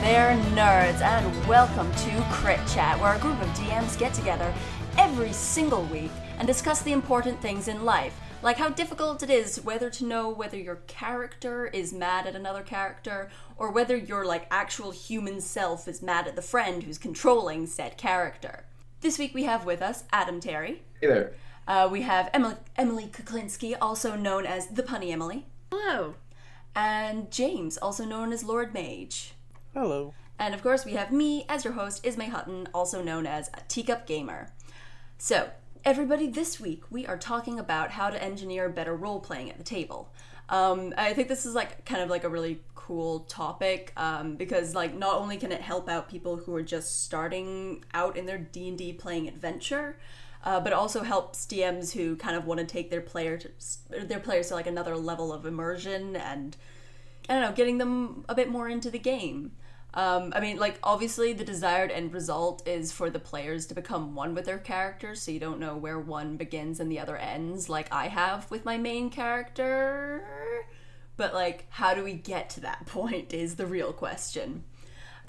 there, nerds, and welcome to Crit Chat, where a group of DMs get together every single week and discuss the important things in life, like how difficult it is whether to know whether your character is mad at another character or whether your like actual human self is mad at the friend who's controlling said character. This week we have with us Adam Terry. Hey there. Uh, we have Emily, Emily Kuklinski, also known as the Punny Emily, Hello. and James, also known as Lord Mage. Hello. And of course, we have me as your host, Ismay Hutton, also known as a Teacup Gamer. So, everybody, this week we are talking about how to engineer better role playing at the table. Um, I think this is like kind of like a really cool topic um, because like not only can it help out people who are just starting out in their D and D playing adventure, uh, but also helps DMs who kind of want to take their player to, their players to like another level of immersion and I don't know, getting them a bit more into the game. Um, I mean, like, obviously, the desired end result is for the players to become one with their characters, so you don't know where one begins and the other ends, like I have with my main character. But, like, how do we get to that point is the real question.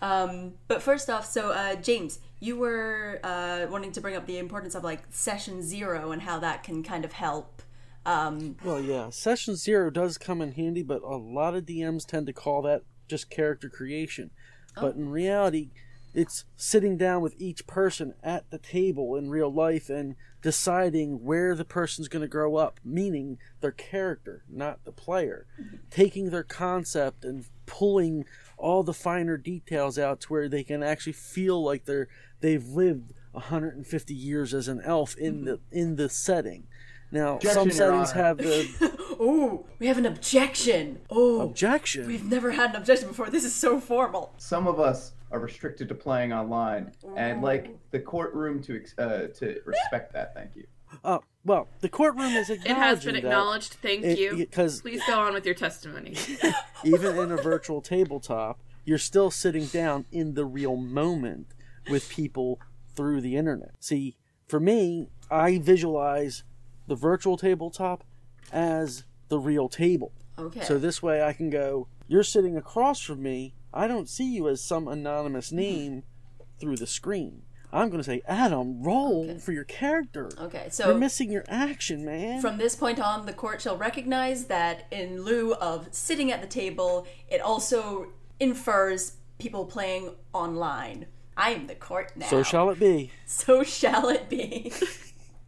Um, but first off, so, uh, James, you were uh, wanting to bring up the importance of, like, session zero and how that can kind of help. Um, Well, yeah, session zero does come in handy, but a lot of DMs tend to call that just character creation. Oh. But in reality, it's sitting down with each person at the table in real life and deciding where the person's going to grow up, meaning their character, not the player. Taking their concept and pulling all the finer details out to where they can actually feel like they're they've lived 150 years as an elf in mm-hmm. the in the setting. Now, some Objection, Your settings Honor. have the oh, we have an objection! Oh, objection. We've never had an objection before. This is so formal. Some of us are restricted to playing online, and like the courtroom to ex- uh, to respect that. Thank you. Uh, well, the courtroom is It has been acknowledged. Thank it- you. because- Please go on with your testimony. even in a virtual tabletop, you're still sitting down in the real moment with people through the internet. See, for me, I visualize the virtual tabletop as the real table. Okay. So this way I can go, you're sitting across from me. I don't see you as some anonymous mm-hmm. name through the screen. I'm going to say, Adam, roll for your character. okay, so. You're missing your action, man. from this point on, the court shall recognize that in lieu of sitting at the table, it also infers people playing online. I am the court now. so shall it be. So shall it be.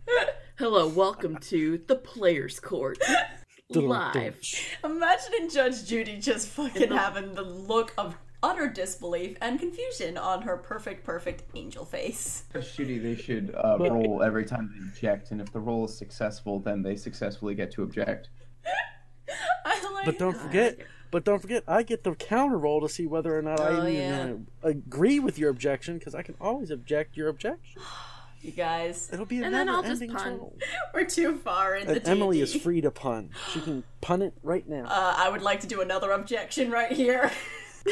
Hello, welcome to the Players Court. Live. Imagining Judge Judy just fucking having the look of utter disbelief and confusion on her perfect, perfect angel face. Judge Judy, they should uh, roll every time they object, and if the roll is successful, then they successfully get to object. I like But don't forget, but don't forget, I get the counter roll to see whether or not Oh, I yeah. even uh, agree with your objection because I can always object your objection. you guys. It'll be a And then I'll just pun. roll. We're too far in the And Emily is D&D. free to pun. She can pun it right now. Uh, I would like to do another objection right here.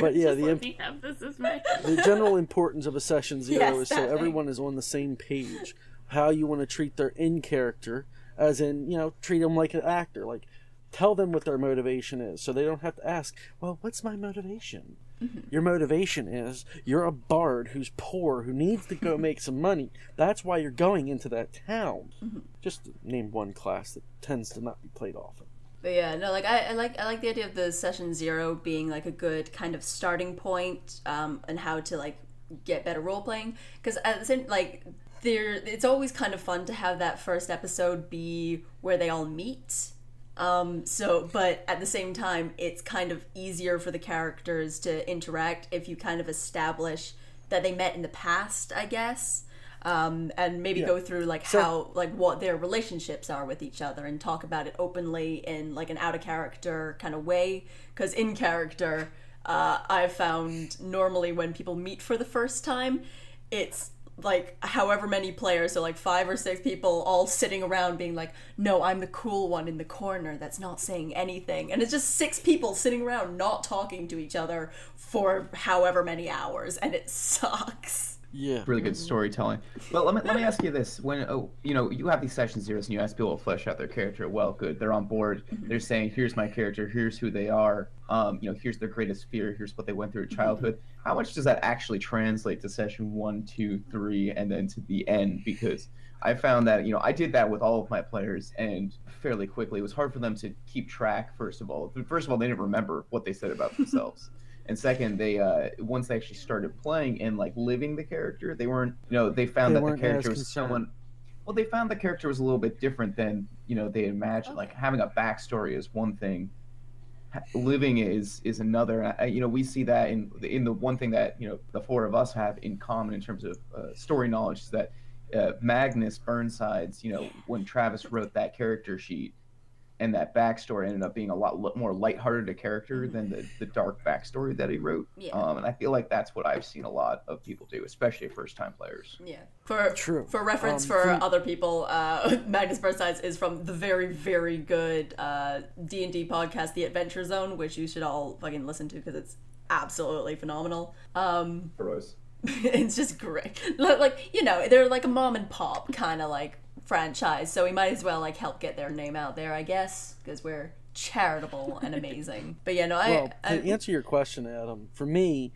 but yeah, the Let me have my. the general importance of a session zero Yes, is so thing. everyone is on the same page. How you want to treat their in character, as in you know, treat them like an actor. Like, tell them what their motivation is, so they don't have to ask. Well, what's my motivation? Mm-hmm. Your motivation is you're a bard who's poor who needs to go make some money. That's why you're going into that town. Mm-hmm. Just name one class that tends to not be played often. But yeah, no, like I, I like I like the idea of the session zero being like a good kind of starting point, um, and how to like get better role playing. Because at the same like there, it's always kind of fun to have that first episode be where they all meet. Um, so, but at the same time, it's kind of easier for the characters to interact if you kind of establish that they met in the past, I guess. Um, and maybe go through like So- how like what their relationships are with each other and talk about it openly in like an out of character kind of way because in character uh, i've found normally when people meet for the first time it's like however many players so like five or six people all sitting around being like no i'm the cool one in the corner that's not saying anything. And it's just six people sitting around not talking to each other for however many hours and it sucks Yeah. really good storytelling. But let me let me ask you this: when oh, you know you have these session zeros and you ask people to flesh out their character, well, good, they're on board. They're saying, "Here's my character. Here's who they are. Um, you know, here's their greatest fear. Here's what they went through in childhood." How much does that actually translate to session one, two, three, and then to the end? Because I found that you know I did that with all of my players, and fairly quickly it was hard for them to keep track. First of all, first of all, they didn't remember what they said about themselves. And second, they uh, once they actually started playing and like living the character, they weren't. You know, they found They that the character was someone. Well, they found the character was a little bit different than you know they imagined. Like having a backstory is one thing, living is is another. And I, you know, we see that in in the one thing that you know the four of us have in common in terms of uh, story knowledge is that uh, Magnus Burnsides. You know, when Travis wrote that character sheet. And that backstory ended up being a lot lo- more lighthearted a character than the, the dark backstory that he wrote. Yeah. Um, and I feel like that's what I've seen a lot of people do, especially first time players. Yeah. For True. for reference Um, for for- other people, uh, Magnus Burnsides is from the very very good uh, D and D podcast, The Adventure Zone, which you should all fucking listen to because it's absolutely phenomenal. Um, Heroes. it's just great. Like you know, they're like a mom and pop kind of like franchise, so we might as well like help get their name out there, I guess, because we're charitable and amazing. But yeah, no, I, Well, I to answer your question, Adam, for me,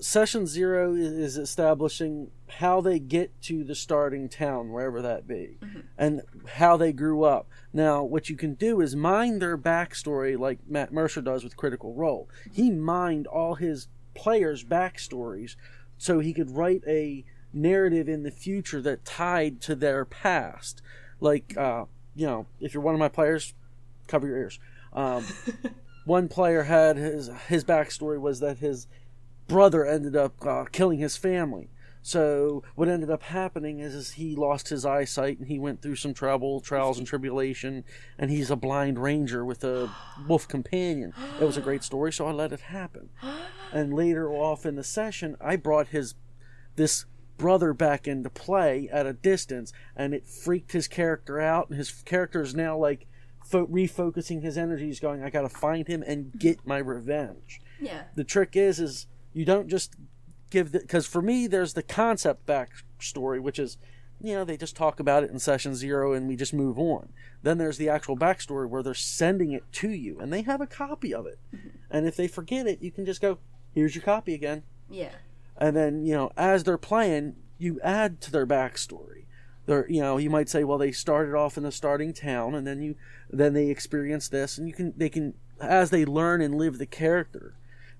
session zero is establishing how they get to the starting town, wherever that be, mm-hmm. and how they grew up. Now, what you can do is mine their backstory, like Matt Mercer does with Critical Role. He mined all his players' backstories so he could write a narrative in the future that tied to their past. Like, uh, you know, if you're one of my players, cover your ears. Um, one player had his his backstory was that his brother ended up uh, killing his family. So what ended up happening is, is he lost his eyesight and he went through some trouble, trials and tribulation, and he's a blind ranger with a wolf companion. It was a great story, so I let it happen. And later off in the session, I brought his this brother back into play at a distance, and it freaked his character out, and his character is now like fo- refocusing his energies, going, "I got to find him and get my revenge." yeah, the trick is is you don't just give the because for me there's the concept backstory which is you know they just talk about it in session zero and we just move on. Then there's the actual backstory where they're sending it to you and they have a copy of it. Mm-hmm. And if they forget it you can just go here's your copy again. Yeah, and then you know as they're playing you add to their backstory they're you know you might say well they started off in the starting town and then you then they experience this and you can they can as they learn and live the character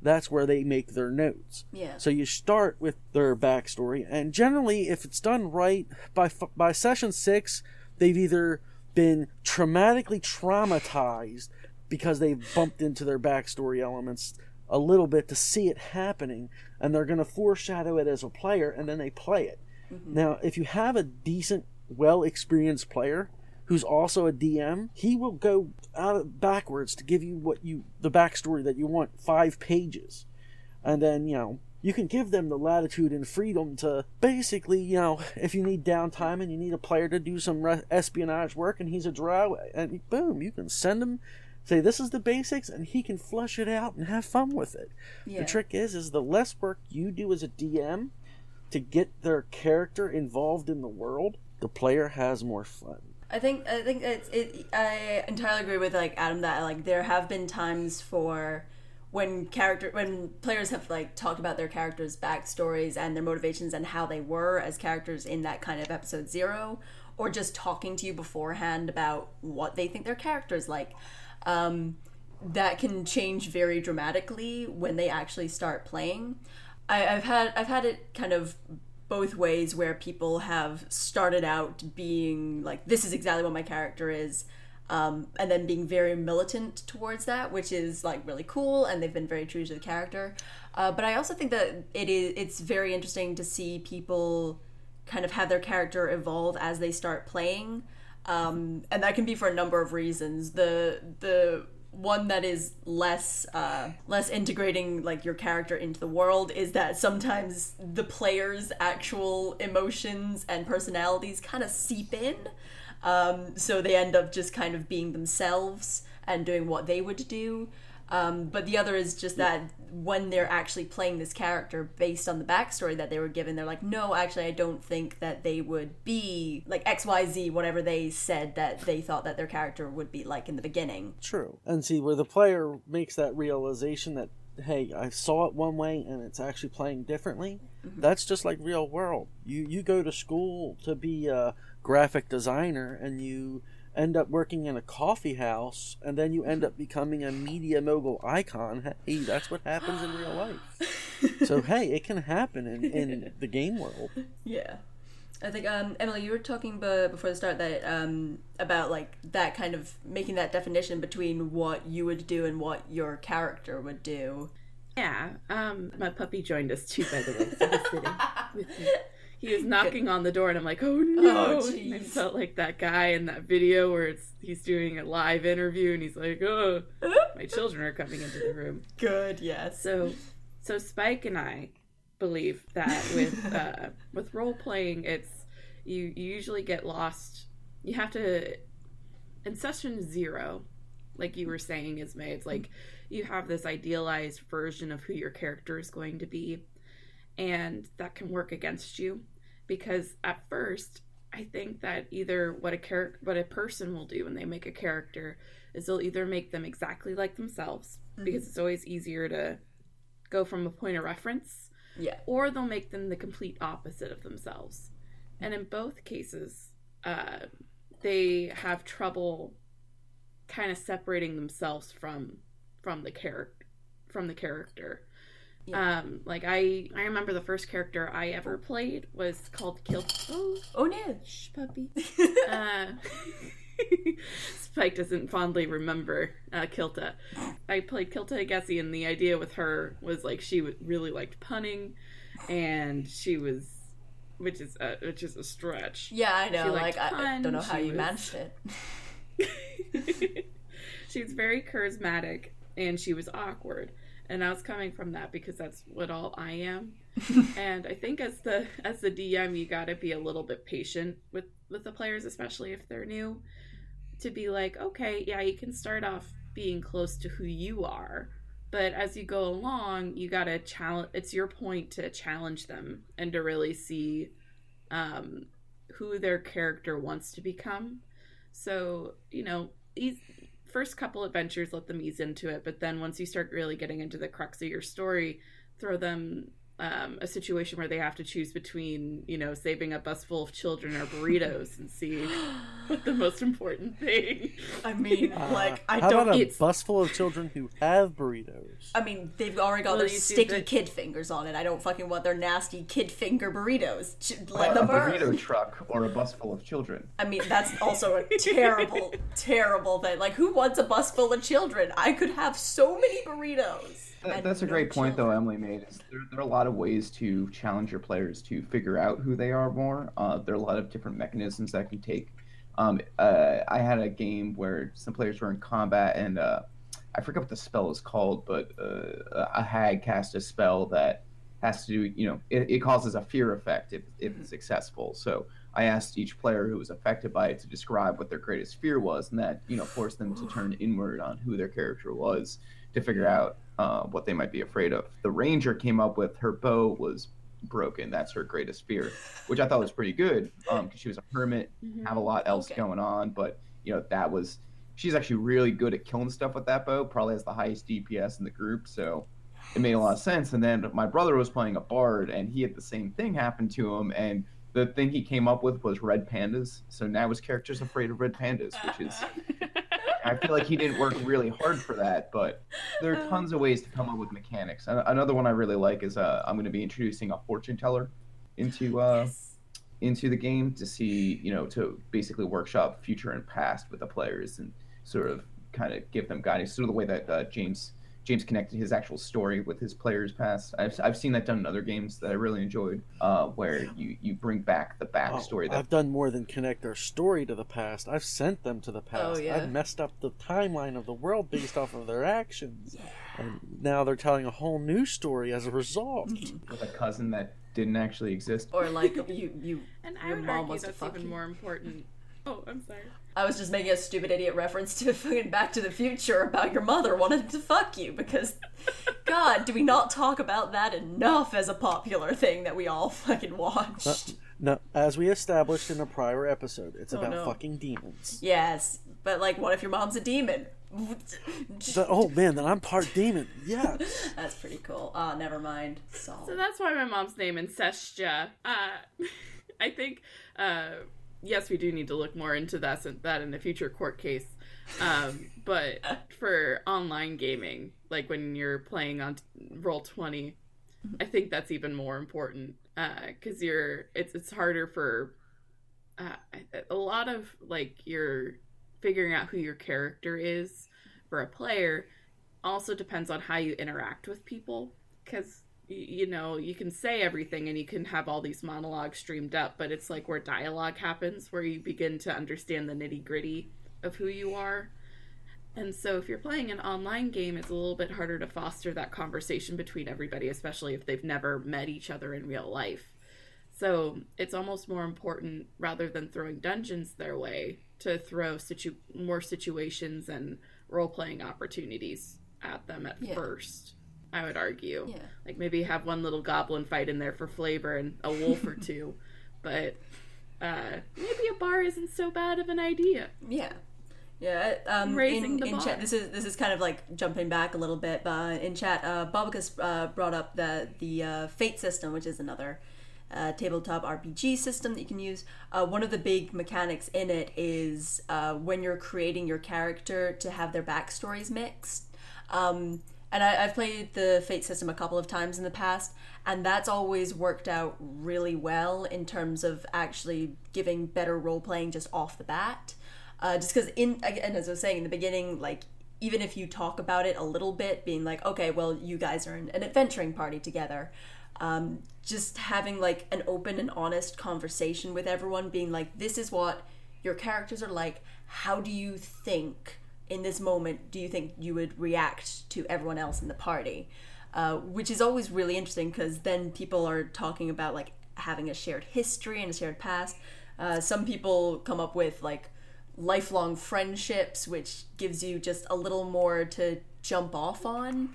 that's where they make their notes yeah. so you start with their backstory, and generally, if it's done right, by by session six, they've either been traumatically traumatized because they've bumped into their backstory elements a little bit to see it happening, and they're going to foreshadow it as a player, and then they play it. Mm-hmm. Now, if you have a decent, well experienced player who's also a DM, he will go out backwards to give you what you the backstory that you want, five pages and then you know you can give them the latitude and freedom to basically you know if you need downtime and you need a player to do some espionage work and he's a drow and boom you can send him say this is the basics and he can flush it out and have fun with it Yeah. the trick is is the less work you do as a dm to get their character involved in the world the player has more fun I think I think it's it. I entirely agree with like Adam that like there have been times for when character when players have like talked about their characters' backstories and their motivations and how they were as characters in that kind of episode zero, or just talking to you beforehand about what they think their characters like. Um, that can change very dramatically when they actually start playing. I, I've had I've had it kind of both ways where people have started out being like this is exactly what my character is um, and then being very militant towards that which is like really cool and they've been very true to the character uh, but i also think that it is it's very interesting to see people kind of have their character evolve as they start playing um, and that can be for a number of reasons. The the one that is less uh, less integrating like your character into the world is that sometimes the player's actual emotions and personalities kind of seep in. Um, so they end up just kind of being themselves and doing what they would do Um, but the other is just that when they're actually playing this character based on the backstory that they were given, they're like, no, actually, I don't think that they would be like X, Y, Z, whatever they said that they thought that their character would be like in the beginning. True. And see where the player makes that realization that hey, I saw it one way and it's actually playing differently. Mm-hmm. That's just like real world. You you go to school to be a graphic designer and you end up working in a coffee house and then you end up becoming a media mogul icon. Hey, that's what happens in real life. so hey, it can happen in, in the game world. Yeah. I think um, Emily, you were talking b- before the start that um, about like that kind of making that definition between what you would do and what your character would do. Yeah, um, my puppy joined us too, by the way. So he's sitting with me. He was knocking on the door, and I'm like, "Oh no!" Oh, I felt like that guy in that video where it's he's doing a live interview, and he's like, "Oh, my children are coming into the room." Good, yes. So, so Spike and I believe that with uh, with role playing, it's you, you usually get lost. You have to in session zero, like you were saying, Ismay. It's like you have this idealized version of who your character is going to be, and that can work against you because at first I think that either what a character, what a person will do when they make a character is they'll either make them exactly like themselves mm-hmm. because it's always easier to go from a point of reference yeah. Or they'll make them the complete opposite of themselves. And in both cases, uh, they have trouble kind of separating themselves from from the character from the character. Yeah. Um, like I, I remember the first character I ever played was called Kill. Oh, oh no, shh, puppy. uh, Spike doesn't fondly remember uh, Kilta. I played Kilta Gessie, and the idea with her was like she really liked punning, and she was, which is a, which is a stretch. Yeah, I know. Like I, I, don't know how you was... managed it. she was very charismatic, and she was awkward, and I was coming from that because that's what all I am. and I think as the as the DM, you got to be a little bit patient with with the players, especially if they're new to be like, okay, yeah, you can start off being close to who you are, but as you go along, you got to challenge. It's your point to challenge them and to really see um, who their character wants to become. So you know, these first couple adventures, let them ease into it, but then once you start really getting into the crux of your story, throw them um, a situation where they have to choose between, you know, saving a bus full of children or burritos and see what the most important thing. I mean, uh, like I how don't. About a bus full of children who have burritos. I mean, they've already got well, their sticky the... kid fingers on it. I don't fucking want their nasty kid finger burritos. Let them burn. A burrito truck or a bus full of children. I mean, that's also a terrible, terrible thing. Like, who wants a bus full of children? I could have so many burritos. That, that's a great point, though. Emily made is there, there, are a lot of ways to challenge your players to figure out who they are more. Uh, there are a lot of different mechanisms that can take. Um, uh, I had a game where some players were in combat, and uh, I forget what the spell is called, but uh, a hag cast a spell that has to do, you know, it, it causes a fear effect if, if it's successful. So I asked each player who was affected by it to describe what their greatest fear was, and that you know forced them to turn inward on who their character was to figure out uh, what they might be afraid of. The ranger came up with her bow was broken. That's her greatest fear, which I thought was pretty good because um, she was a hermit, mm-hmm. have a lot else okay. going on, but you know that was she's actually really good at killing stuff with that bow. Probably has the highest DPS in the group, so it made a lot of sense. And then my brother was playing a bard, and he had the same thing happen to him, and the thing he came up with was red pandas. So now his character's afraid of red pandas, which is I feel like he didn't work really hard for that, but there are tons of ways to come up with mechanics. Another one I really like is uh, I'm going to be introducing a fortune teller into uh, yes. into the game to see, you know, to basically workshop future and past with the players and sort of kind of give them guidance. Sort of the way that uh, James James connected his actual story with his players' past. I've, I've seen that done in other games that I really enjoyed, uh, where you, you bring back the backstory. Oh, that... I've done more than connect their story to the past. I've sent them to the oh, past. Oh, yeah. I've messed up the timeline of the world based off of their actions. Yeah. And now they're telling a whole new story as a result. Mm-hmm. With a cousin that didn't actually exist. Or like you, you and I would argue that's even more important Oh, I'm sorry. I was just making a stupid idiot reference to fucking Back to the Future about your mother wanting to fuck you because, God, do we not talk about that enough as a popular thing that we all fucking watched? No, as we established in a prior episode, it's about no. fucking demons. Yes, but like, what if your mom's a demon? But, oh man, then I'm part demon. Yeah. That's pretty cool. Ah, never mind. So So that's why my mom's name is Incestia. Uh, I think, uh, yes, we do need to look more into that that in a future court case. Um, but for online gaming, like when you're playing on Roll Twenty, I think that's even more important because you're it's it's harder for uh, a lot of like you're figuring out who your character is for a player also depends on how you interact with people because you know you can say everything and you can have all these monologues streamed up but it's like where dialogue happens where you begin to understand the nitty gritty of who you are and so if you're playing an online game it's a little bit harder to foster that conversation between everybody especially if they've never met each other in real life so it's almost more important rather than throwing dungeons their way to throw situ- more situations and role playing opportunities at them at Yeah. first. I would argue, Yeah. like maybe have one little goblin fight in there for flavor and a wolf or two, but uh, maybe a bar isn't so bad of an idea. yeah, yeah. Um, Raising in, the in bar. chat, this is this is kind of like jumping back a little bit, but in chat, uh, Bobica's uh, brought up the the uh, Fate system, which is another uh, tabletop RPG system that you can use. Uh, one of the big mechanics in it is uh, when you're creating your character to have their backstories mixed. Um, and I, I've played the Fate system a couple of times in the past, and that's always worked out really well in terms of actually giving better role playing just off the bat. Uh, just because, in again, as I was saying in the beginning, like even if you talk about it a little bit, being like, okay, well, you guys are an, an adventuring party together, um, just having like an open and honest conversation with everyone, being like, this is what your characters are like. How do you think in this moment do you think you would react to everyone else in the party? Uh, which is always really interesting because then people are talking about like having a shared history and a shared past. Uh, some people come up with like lifelong friendships, which gives you just a little more to jump off on.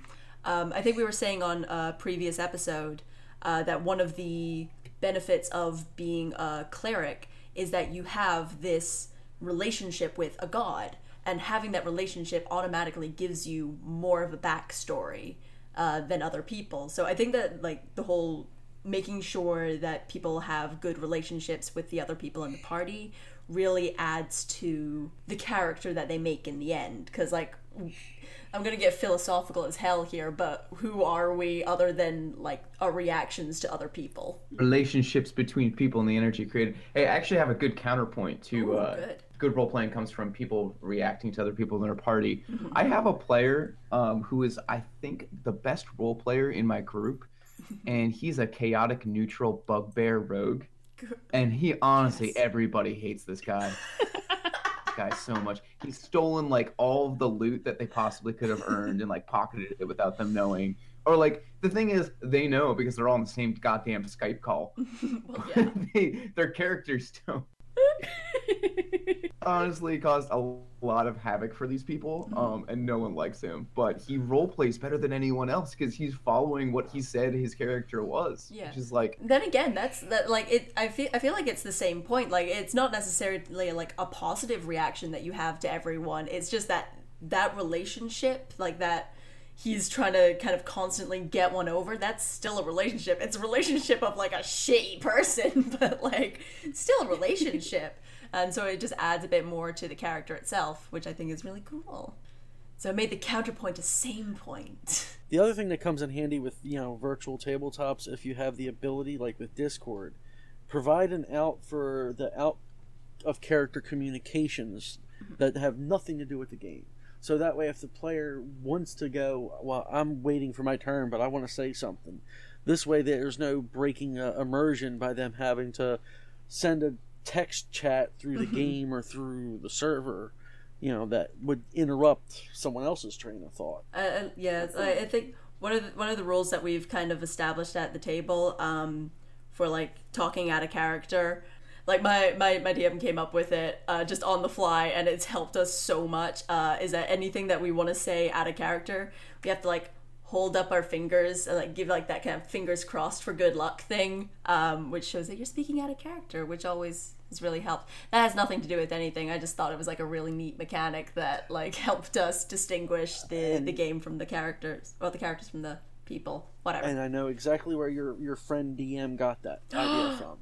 Um, I think we were saying on a previous episode uh, that one of the benefits of being a cleric is that you have this relationship with a god, and having that relationship automatically gives you more of a backstory uh, than other people. So I think that like the whole making sure that people have good relationships with the other people in the party really adds to the character that they make in the end because like i'm gonna get philosophical as hell here but who are we other than like our reactions to other people relationships between people and the energy created. Hey, I actually have a good counterpoint to Ooh, uh, good. Role playing comes from people reacting to other people in their party. Mm-hmm. I have a player um, who is, I think, the best role player in my group, and he's a chaotic neutral bugbear rogue. And he honestly, Yes. everybody hates this guy. this guy so much. He's stolen like all of the loot that they possibly could have earned and like pocketed it without them knowing. Or like the thing is, they know because they're all on the same goddamn Skype call. well yeah they, their characters don't honestly caused a lot of havoc for these people um, and no one likes him but he role plays better than anyone else because he's following what he said his character was Yeah. which is like then again that's that like it i feel i feel like it's the same point like it's not necessarily like a positive reaction that you have to everyone it's just that that relationship like that he's trying to kind of constantly get one over that's still a relationship it's a relationship of like a shitty person but like still a relationship and so it just adds a bit more to the character itself which i think is really cool so it made the counterpoint a same point The other thing that comes in handy with you know virtual tabletops, if you have the ability, like with Discord, provide an out for the out of character communications that have nothing to do with the game. So that way, if the player wants to go, well, I'm waiting for my turn, but I want to say something. This way, there's no breaking uh, immersion by them having to send a text chat through the game or through the server. You know that would interrupt someone else's train of thought. Uh, yeah, I, I think one of the, one of the rules that we've kind of established at the table um, for like talking out a character, like my my, my dm came up with it uh, just on the fly and it's helped us so much uh, is that anything that we want to say out of character we have to like hold up our fingers and like give like that kind of fingers crossed for good luck thing um, which shows that you're speaking out of character which always has really helped. That has nothing to do with anything. I just thought it was like a really neat mechanic that like helped us distinguish the the game from the characters or the characters from the people. Whatever. And I know exactly where your your friend DM got that idea from.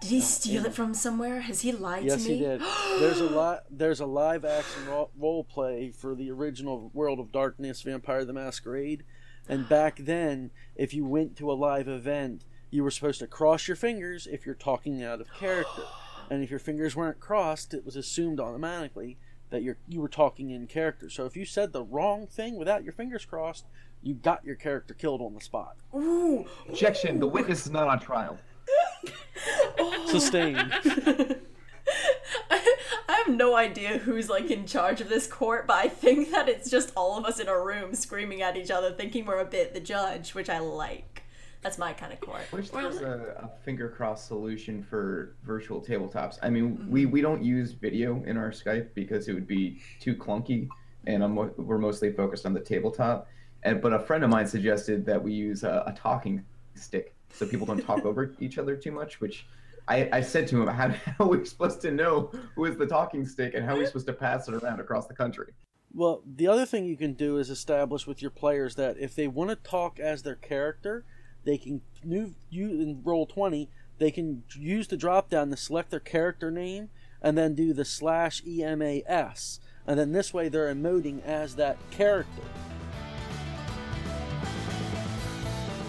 did he steal it from somewhere? Has he lied Yes, to me? Yes, he did. There's a lot. There's a live action ro- role play for the original World of Darkness, Vampire the Masquerade, and back then, if you went to a live event, you were supposed to cross your fingers if you're talking out of character, and if your fingers weren't crossed, it was assumed automatically that you're you were talking in character. So if you said the wrong thing without your fingers crossed, you got your character killed on the spot. Ooh, Objection: the witness is not on trial. Sustained. I have no idea who's like in charge of this court, but I think that it's just all of us in a room screaming at each other, thinking we're a bit the judge, which I like. That's my kind of court. Wish there was a, a finger cross solution for virtual tabletops. I mean, we, mm-hmm. we don't use video in our Skype because it would be too clunky, and I'm, we're mostly focused on the tabletop. And but a friend of mine suggested that we use a, a talking stick so people don't talk over each other too much. Which I, I said to him, how, how are we supposed to know who is the talking stick and how are we supposed to pass it around across the country? Well, the other thing you can do is establish with your players that if they want to talk as their character, they can new you in roll twenty. They can use the drop down to select their character name and then do the slash emas, and then this way they're emoting as that character.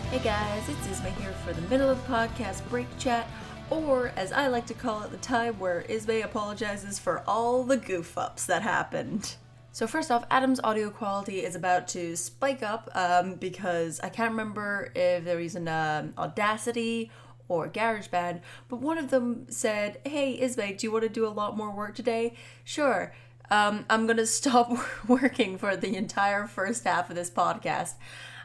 Hey guys, it's Ismay here for the middle of the podcast break chat, or as I like to call it, the time where Ismay apologizes for all the goof ups that happened. So first off, Adam's audio quality is about to spike up um, because I can't remember if they're using um, Audacity or GarageBand, but one of them said, "Hey Ismay, do you want to do a lot more work today?" Sure. Um, I'm gonna stop working for the entire first half of this podcast.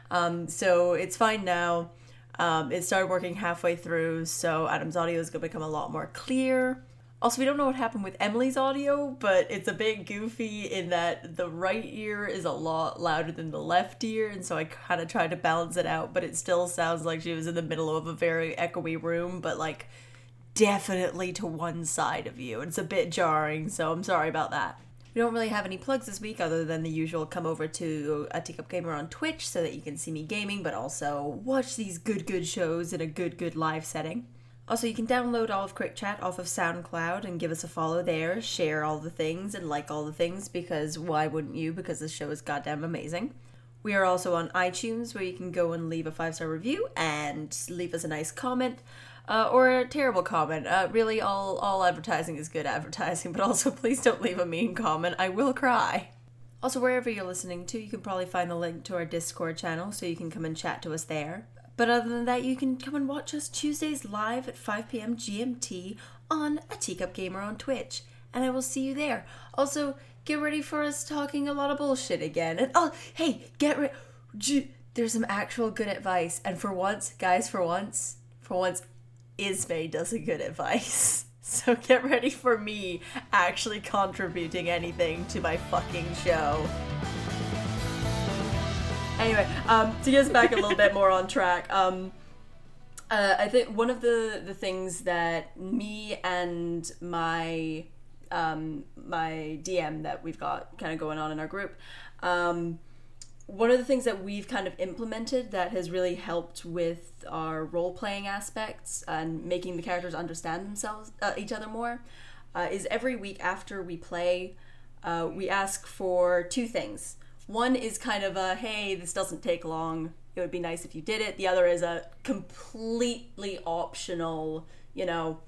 Um, so it's fine now. Um, it started working halfway through, so Adam's audio is going to become a lot more clear. Also, we don't know what happened with Emily's audio, but it's a bit goofy in that the right ear is a lot louder than the left ear, and so I kind of tried to balance it out, but it still sounds like she was in the middle of a very echoey room, but like definitely to one side of you. It's a bit jarring, so I'm sorry about that. We don't really have any plugs this week other than the usual come over to a Teacup Gamer on Twitch so that you can see me gaming, but also watch these good, good shows in a good, good live setting. Also, you can download all of Crit Chat off of SoundCloud and give us a follow there, share all the things, and like all the things because why wouldn't you? Because this show is goddamn amazing. We are also on iTunes where you can go and leave a five star review and leave us a nice comment uh, or a terrible comment. Uh, really, all all advertising is good advertising, but also please don't leave a mean comment. I will cry. Also, wherever you're listening to, you can probably find the link to our Discord channel so you can come and chat to us there. But other than that, you can come and watch us Tuesdays live at 5 p.m. GMT on a Teacup Gamer on Twitch. And I will see you there. Also, get ready for us talking a lot of bullshit again. And oh, hey, get ready. There's some actual good advice. And for once, guys, for once, for once, Ismay does a good advice. So get ready for me actually contributing anything to my fucking show. Anyway, um, to get us back a little bit more on track, um, uh, I think one of the, the things that me and my um, my DM that we've got kind of going on in our group, um, one of the things that we've kind of implemented that has really helped with our role playing aspects and making the characters understand themselves uh, each other more uh, is every week after we play uh, we ask for two things one is kind of a hey this doesn't take long. It would be nice if you did it. The other is a completely optional you know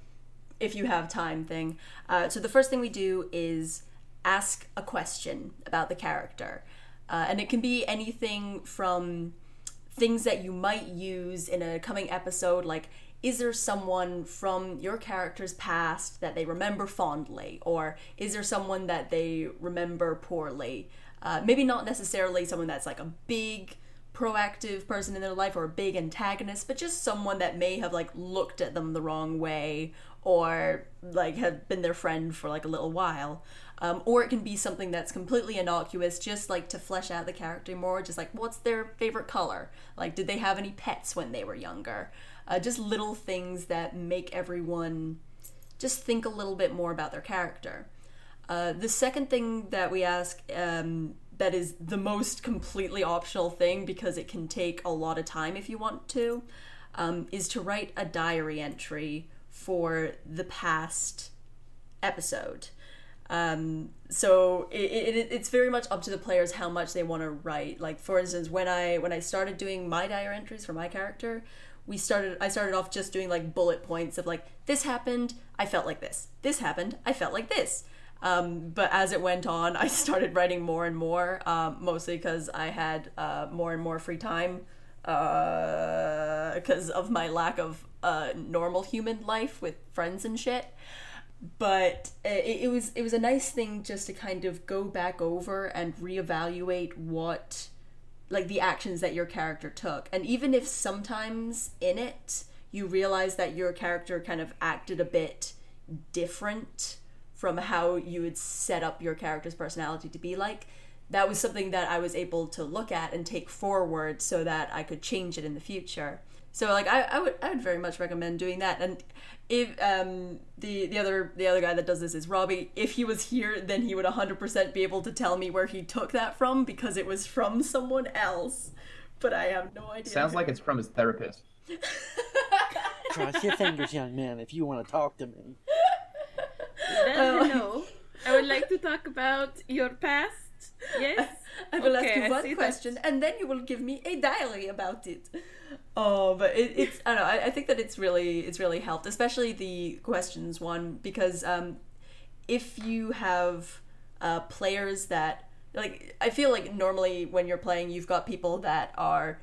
if you have time thing. Uh, so the first thing we do is ask a question about the character. Uh, and it can be anything from things that you might use in a coming episode, like is there someone from your character's past that they remember fondly, or is there someone that they remember poorly? Uh, maybe not necessarily someone that's like a big proactive person in their life or a big antagonist, but just someone that may have like looked at them the wrong way or like have been their friend for like a little while. Um, or it can be something that's completely innocuous, just like to flesh out the character more. Just like, what's their favorite color? Like, did they have any pets when they were younger? Uh, just little things that make everyone just think a little bit more about their character. Uh, the second thing that we ask um, that is the most completely optional thing because it can take a lot of time if you want to um, is to write a diary entry for the past episode. Um, so it, it, it's very much up to the players how much they want to write. Like for instance, when I when I started doing my diary entries for my character, we started I started off just doing like bullet points of like this happened, I felt like this. This happened, I felt like this. Um, but as it went on, I started writing more and more, um, mostly because I had uh, more and more free time because uh, of my lack of uh, normal human life with friends and shit but it, it, was it was a nice thing just to kind of go back over and reevaluate what like the actions that your character took. And even if sometimes in it you realize that your character kind of acted a bit different from how you would set up your character's personality to be like that was something that I was able to look at and take forward so that I could change it in the future so like I, I would I would very much recommend doing that. And if um the the other the other guy that does this is Robbie, if he was here, then he would hundred percent be able to tell me where he took that from because it was from someone else. But I have no idea. Sounds like it's from his therapist. Cross your fingers, young man, if you want to talk to me. Then, no. I would like to talk about your past. Yes. I will Okay, ask you one see that. question, and then you will give me a diary about it. Oh, but it, it's I don't know. I, I think that it's really it's really helped, especially the questions one, because um, if you have uh, players that like, I feel like normally when you're playing, you've got people that are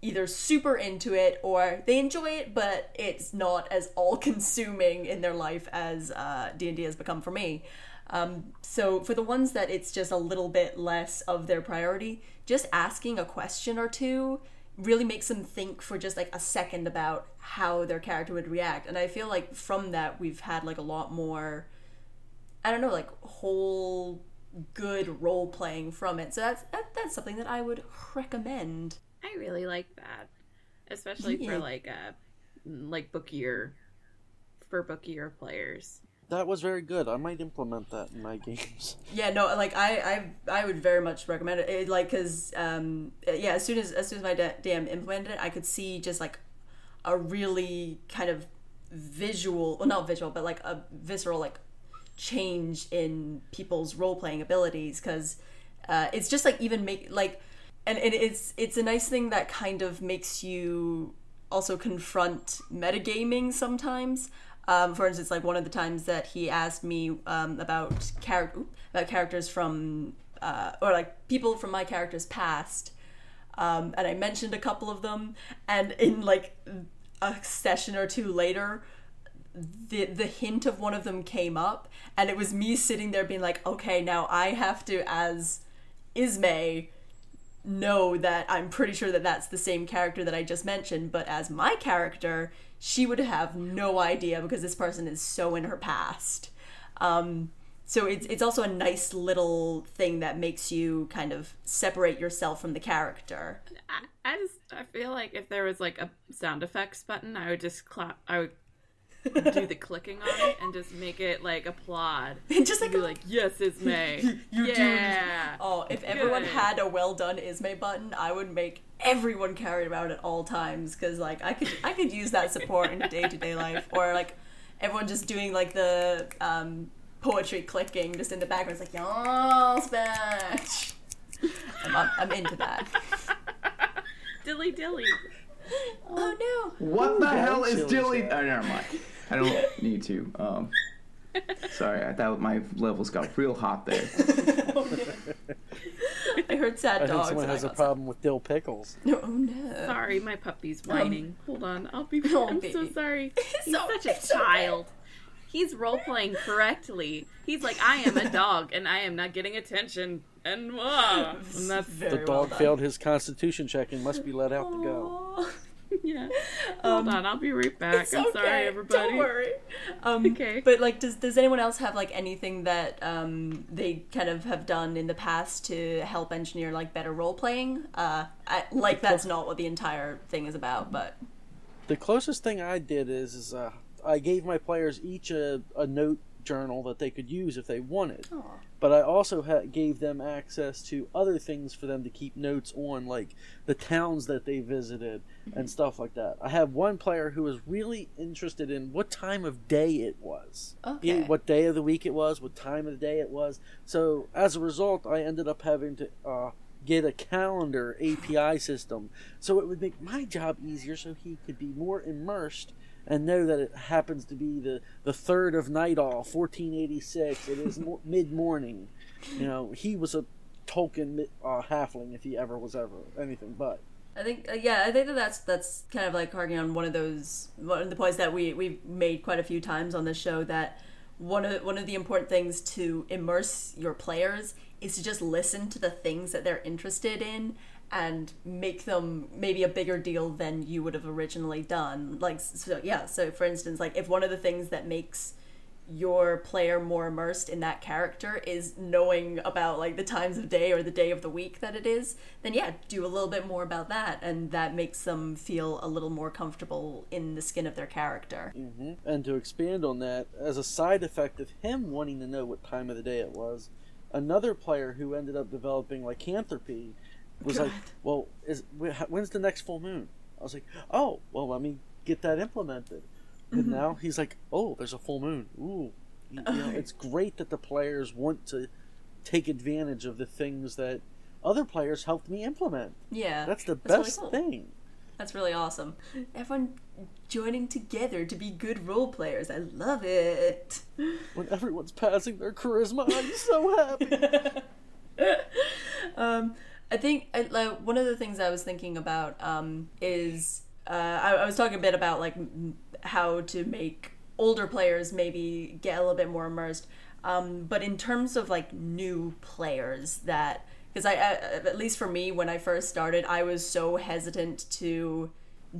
either super into it or they enjoy it, but it's not as all-consuming in their life as uh, D&D has become for me. Um, so for the ones that it's just a little bit less of their priority, just asking a question or two really makes them think for just like a second about how their character would react. And I feel like from that we've had like a lot more I don't know, like whole good role playing from it. So that's that, that's something that I would recommend. I really like that, especially Yeah. Uh, for like a like book year for book year players. That was very good. I might implement that in my games. Yeah, no, like I, I, I would very much recommend it. it like, cause, um, yeah, as soon as as soon as my DM implemented it, I could see just like a really kind of visual, well, not visual, but like a visceral like change in people's role playing abilities. Cause uh, it's just like even make like, and, and it's it's a nice thing that kind of makes you also confront metagaming sometimes. Um, for instance, like one of the times that he asked me um, about character about characters from uh, or like people from my character's past, um, and I mentioned a couple of them, and in like a session or two later, the the hint of one of them came up, and it was me sitting there being like, okay, now I have to as Ismay know that I'm pretty sure that that's the same character that I just mentioned, but as my character, she would have no idea because this person is so in her past. Um, so it's it's also a nice little thing that makes you kind of separate yourself from the character. I, I just I feel like if there was like a sound effects button, I would just clap. I would do the clicking on it and just make it like applaud. And Just like Be like, yes, it's May. you yeah. Oh, if everyone Good. had a well done Ismay button, I would make everyone carry it around at all times because like I could I could use that support in day to day life or like everyone just doing like the um, poetry clicking just in the background. It's like. I'm, I'm, I'm into that. Dilly dilly. Oh no! What the hell that is chills dilly? Oh, never mind. I don't need to. Um, sorry, I thought my levels got real hot there. no! I heard sad I dogs. think someone has a got problem with dill pickles. sad- Oh no! Sorry, my puppy's whining. Hold on, I'll be. Oh, I'm so sorry. He's So- such a it's okay. child. He's role playing correctly. He's like, I am a dog and I am not getting attention, and, uh, and that's Very The dog done. failed his constitution check and must be let out to go. Aw. yeah. Hold on, I'll be right back. Um, It's I'm okay. sorry, everybody. Don't worry. Um, Okay. But like, does does anyone else have like anything that um, they kind of have done in the past to help engineer like better role playing? Uh, I, like that's not what the entire thing is about, but The closest thing I did is, is uh, I gave my players each a, a note journal that they could use if they wanted. But I also ha- gave them access to other things for them to keep notes on, like the towns that they visited and stuff like that. I have one player who was really interested in what time of day it was. Okay. What day of the week it was, what time of the day it was. So as a result, I ended up having to uh, get a calendar API system, so it would make my job easier, so he could be more immersed and know that it happens to be the the third of Nightal, 1486. It is mo- mid morning. You know, he was a Tolkien uh, halfling if he ever was ever anything but. I think uh, yeah, I think that that's that's kind of like harking on one of those one of the points that we we've made quite a few times on this show that one of one of the important things to immerse your players is to just listen to the things that they're interested in and make them maybe a bigger deal than you would have originally done. Like so yeah, so for instance, like if one of the things that makes your player more immersed in that character is knowing about like the times of day or the day of the week that it is then yeah do a little bit more about that and that makes them feel a little more comfortable in the skin of their character hmm And to expand on that, as a side effect of him wanting to know what time of the day it was, another player who ended up developing lycanthropy was like, "Well, is when's the next full moon?" I was like, "Oh, well, let me get that implemented." And Mm-hmm. now he's like, "Oh, there's a full moon. Ooh." You Oh, know, it's great that the players want to take advantage of the things that other players helped me implement. yeah That's the really best cool. thing. that's really awesome everyone joining together to be good role players i love it When everyone's passing their charisma, I'm so happy. um, I think I, like, one of the things I was thinking about um, is uh, I, I was talking a bit about like how to make older players maybe get a little bit more immersed. Um, but in terms of like new players that because I, I at least for me when I first started I was so hesitant to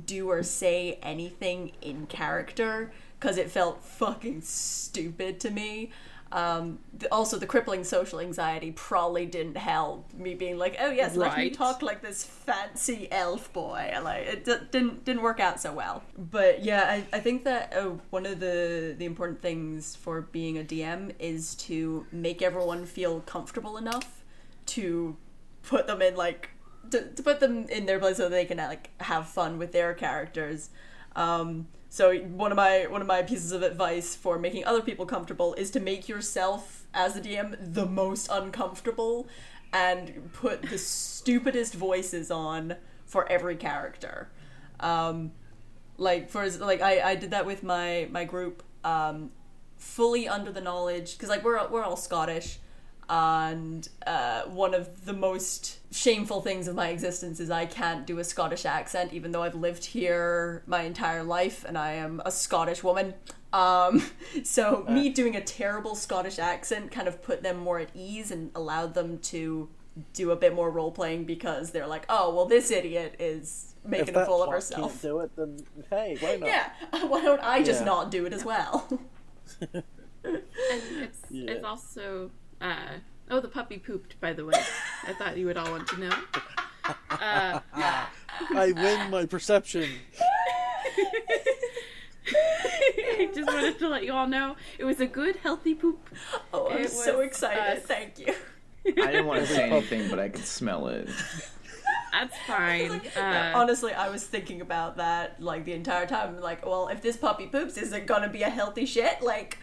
do or say anything in character because it felt fucking stupid to me. Um, also, the crippling social anxiety probably didn't help me being like, "Oh yes, let me talk like this fancy elf boy." Like it d- didn't didn't work out so well. But yeah, I, I think that uh, one of the the important things for being a DM is to make everyone feel comfortable enough to put them in like to, to put them in their place so they can like have fun with their characters. Um, so one of my one of my pieces of advice for making other people comfortable is to make yourself as a DM the most uncomfortable and put the stupidest voices on for every character. Um, like for like I, I did that with my my group um, fully under the knowledge because like we're we're all Scottish and uh, one of the most shameful things of my existence is I can't do a Scottish accent, even though I've lived here my entire life and I am a Scottish woman. Um, so me doing a terrible Scottish accent kind of put them more at ease and allowed them to do a bit more role playing because they're like, oh well, this idiot is making that a fool of herself. can't do it, then hey, why not? Yeah, why don't I just Yeah. not do it as well? And it's Yeah. it's also uh, oh the puppy pooped by the way. I thought you would all want to know. Uh, I win my perception. I just wanted to let you all know it was a good healthy poop. oh, I'm It so excited! us. Thank you. I didn't want to say anything, but I could smell it. That's fine. Uh, Honestly, I was thinking about that like the entire time. Like, well, if this puppy poops, is it gonna be a healthy shit? Like,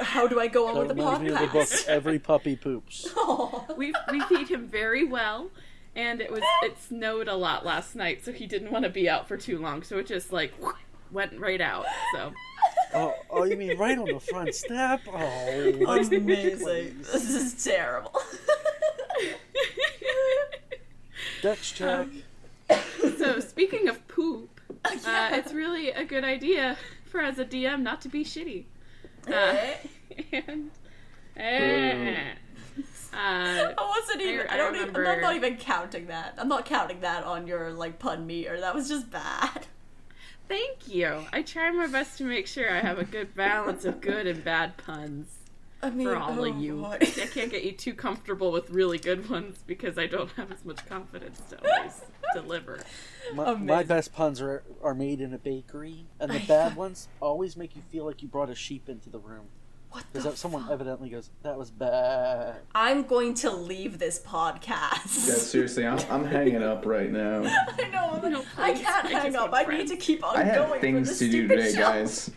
how do I go on That with the reminds the book podcast? Every Puppy Poops. Aw. we we feed him very well, and it was it snowed a lot last night, so he didn't want to be out for too long. So it just like went right out. So Oh, oh, you mean right on the front step? Oh, Amazing. This is terrible. Dex check. so speaking of poop, uh, it's really a good idea for as a DM not to be shitty. Uh, and, eh, uh, I wasn't even. I don't even. I'm not even counting that. I'm not counting that on your like pun meter. That was just bad. thank you. I try my best to make sure I have a good balance of good and bad puns I mean, for all oh of you. boy. I can't get you too comfortable with really good ones because I don't have as much confidence to always deliver. My, my best puns are are made in a bakery, and the I bad fu- ones always make you feel like you brought a sheep into the room What because someone fuck? evidently goes, "That was bad." I'm going to leave this podcast. Yeah, seriously, I'm, I'm hanging up right now. I know. I'm like, No, I can't I hang up. want I need to keep on I going. have things for to do today, show. guys.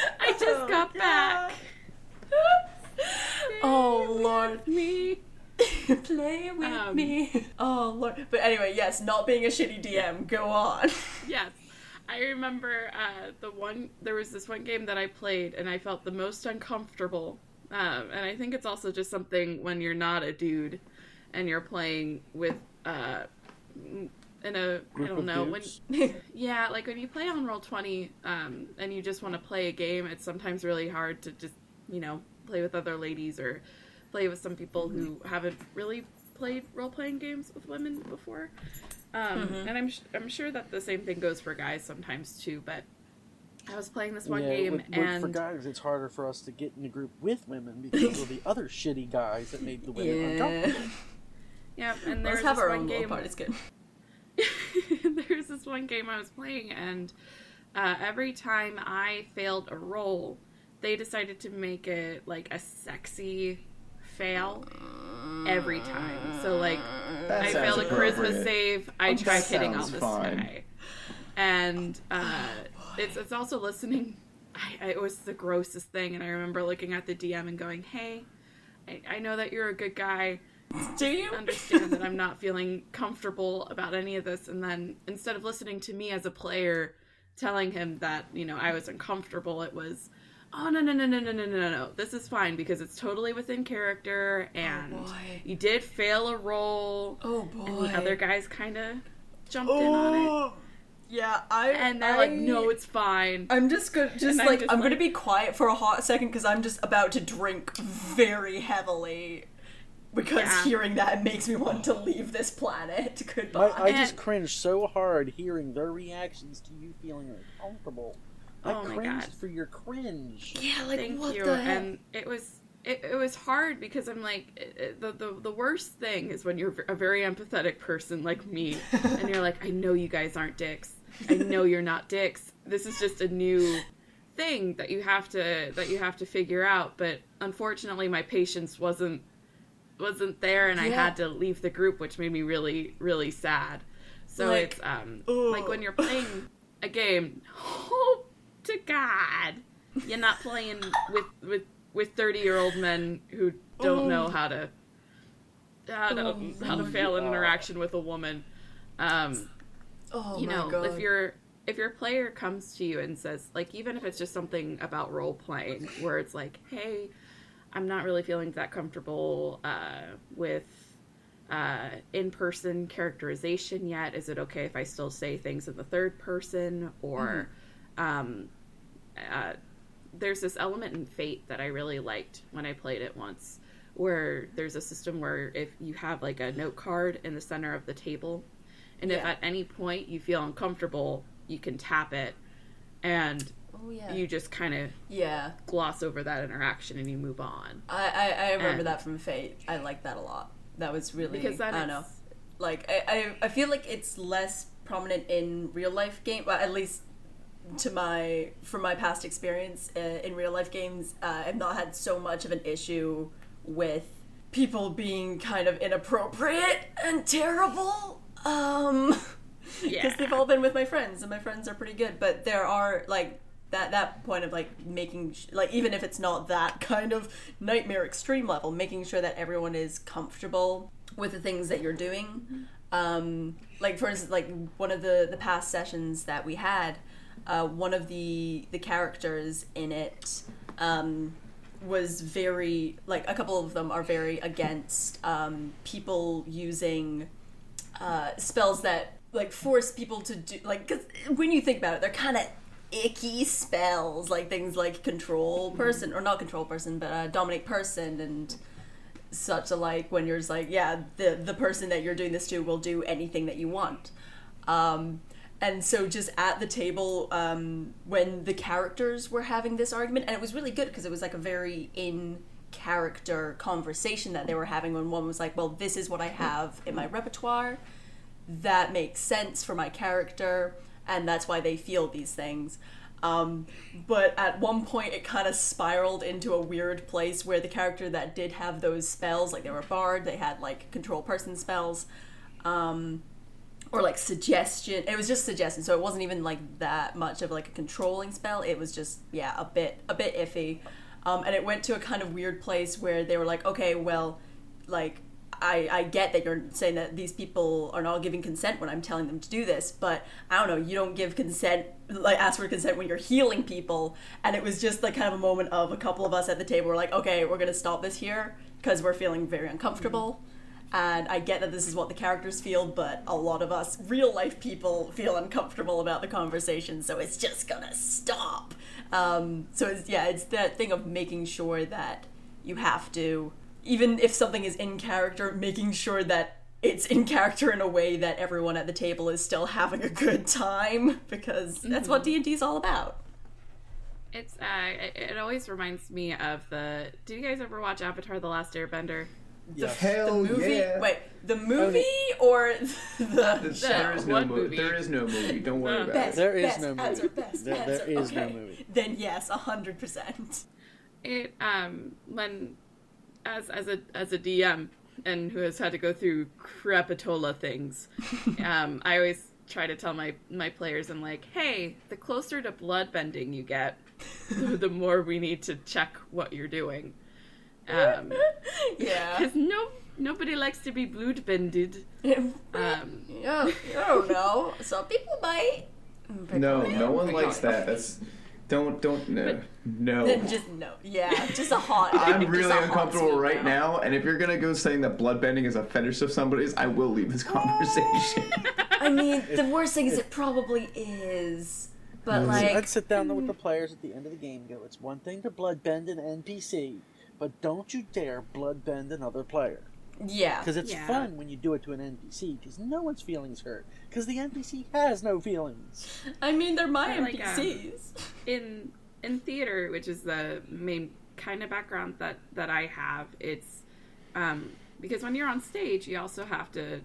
I just Oh, got back. Oh lord. Me. Play with Um, me. Oh lord. But anyway, yes, not being a shitty DM. Go on. Yes. I remember uh, the one. There was this one game that I played, and I felt the most uncomfortable. Um, and I think it's also just something when you're not a dude, and you're playing with uh, in a I Group don't of know when yeah like when you play on roll 20 um, and you just want to play a game it's sometimes really hard to just you know play with other ladies or play with some people who haven't really played role-playing games with women before um, and I'm, sh- I'm sure that the same thing goes for guys sometimes too but i was playing this one yeah, game with- with- and for guys, it's harder for us to get in a group with women because of the other shitty guys that made the women Yeah. uncomfortable. yeah and there Let's was have this our one own game part. It's good. There's this one game I was playing, and uh, every time I failed a roll, they decided to make it like a sexy fail every time. So like, That I failed a charisma save. I That tried hitting on sounds this fine. guy, and uh, it's it's also listening. I, I, it was the grossest thing, and I remember looking at the DM and going, "Hey, I, I know that you're a good guy." Do you? understand that I'm not feeling comfortable about any of this. And then instead of listening to me as a player telling him that, you know, I was uncomfortable, it was, oh, no, no, no, no, no, no, no, no. This is fine because it's totally within character oh, and Oh, you did fail a roll. Oh boy. And the other guys kind of jumped in on it. Oh. Yeah, I. And they're I, like, no, it's fine. I'm just gonna just And I'm like just I'm gonna be quiet for a hot second because I'm just about to drink very heavily because Yeah. hearing that makes me want to leave this planet. Goodbye. I just And- cringed so hard hearing their reactions to you feeling uncomfortable. I Oh my cringed God. for your cringe. yeah, like Thank what you. the heck? And it was it, it was hard because I'm like it, it- the, the the worst thing is when you're a very empathetic person like me and you're like I know you guys aren't dicks. I know you're not dicks. This is just a new thing that you have to that you have to figure out, but unfortunately my patience wasn't wasn't there and I had to leave the group which made me really really sad. So Like, it's um ugh. like when you're playing a game, hope to God you're not playing with with with 30 year old men who don't know how to how to Oh how to fail an interaction with a woman. Um, oh you know, god. if your if your player comes to you and says like even if it's just something about role playing where it's like, "Hey, I'm not really feeling that comfortable uh, with uh, in-person characterization yet. Is it okay if I still say things in the third person or um, uh, there's this element in Fate that I really liked when I played it once, where there's a system where if you have like a note card in the center of the table, and if at any point you feel uncomfortable, you can tap it, and oh yeah. you just kind of yeah. gloss over that interaction and you move on. I, I, I remember And- that from Fate. I like that a lot. That was really Because I don't know. Like I, I, I feel like it's less prominent in real life game. Well, at least to my from my past experience uh, in real life games, uh, I've not had so much of an issue with people being kind of inappropriate and terrible. Um, because Yeah. they've all been with my friends, and my friends are pretty good. But there are like that that point of like making sh- like even if it's not that kind of nightmare extreme level, making sure that everyone is comfortable with the things that you're doing. Um, like for instance, like one of the the past sessions that we had, uh, one of the the characters in it. Um, was very like a couple of them are very against um, people using uh, spells that like force people to do like because when you think about it they're kind of icky spells, like things like control person or not control person, but uh, dominate person and such alike. When you're just like, yeah, the the person that you're doing this to will do anything that you want. Um, and so just at the table um, when the characters were having this argument, and it was really good because it was like a very in character conversation that they were having when one was like, well, this is what I have in my repertoire. That makes sense for my character, and that's why they feel these things. Um, but at one point, it kind of spiraled into a weird place where the character that did have those spells, like they were a bard, they had like control person spells, um, or like suggestion. It was just suggestion, so it wasn't even like that much of like a controlling spell. It was just yeah, a bit a bit iffy. Um, and it went to a kind of weird place where they were like, okay, well, like I, I get that you're saying that these people are not giving consent when I'm telling them to do this, but I don't know, you don't give consent, like ask for consent when you're healing people. And it was just like kind of a moment of a couple of us at the table were like, okay, we're going to stop this here because we're feeling very uncomfortable. And I get that this is what the characters feel, but a lot of us real life people feel uncomfortable about the conversation, so it's just gonna stop. Um, so it's, yeah, it's that thing of making sure that you have to, even if something is in character, making sure that it's in character in a way that everyone at the table is still having a good time, because that's what D and D is all about. It's uh, it, it always reminds me of the. Did you guys ever watch Avatar: The Last Airbender? Yeah. Hell The movie, yeah! wait, the movie or the There's- the- there is no movie. movie? There is no movie. Don't worry Uh, about best? it. There is best no movie. Answer, best There- there answer. is no okay. movie. Then yes, a hundred percent. It um when as as a as a DM and who has had to go through crepitola things, um, I always try to tell my my players I'm like, hey, the closer to blood bending you get, the, the more we need to check what you're doing. Um, Yeah. because no nobody likes to be blood bended. Um, yeah, I don't know. Some people might. No, no one likes that. That's don't don't no no. Just no. Yeah, just a hot. I'm really uncomfortable right no. now, and if you're gonna go saying that bloodbending is a fetish of somebody's, I will leave this conversation. I mean, the worst thing is it probably is, but Mm. like, I'd sit down with the players at the end of the game and go, it's one thing to bloodbend an NPC, but don't you dare bloodbend another player. Yeah, Because it's Yeah. fun when you do it to an NPC, because no one's feelings hurt. Because the NPC has no feelings. I mean, they're my I like, um, NPCs. in in theater, which is the main kind of background that that I have, it's um, because when you're on stage, you also have to.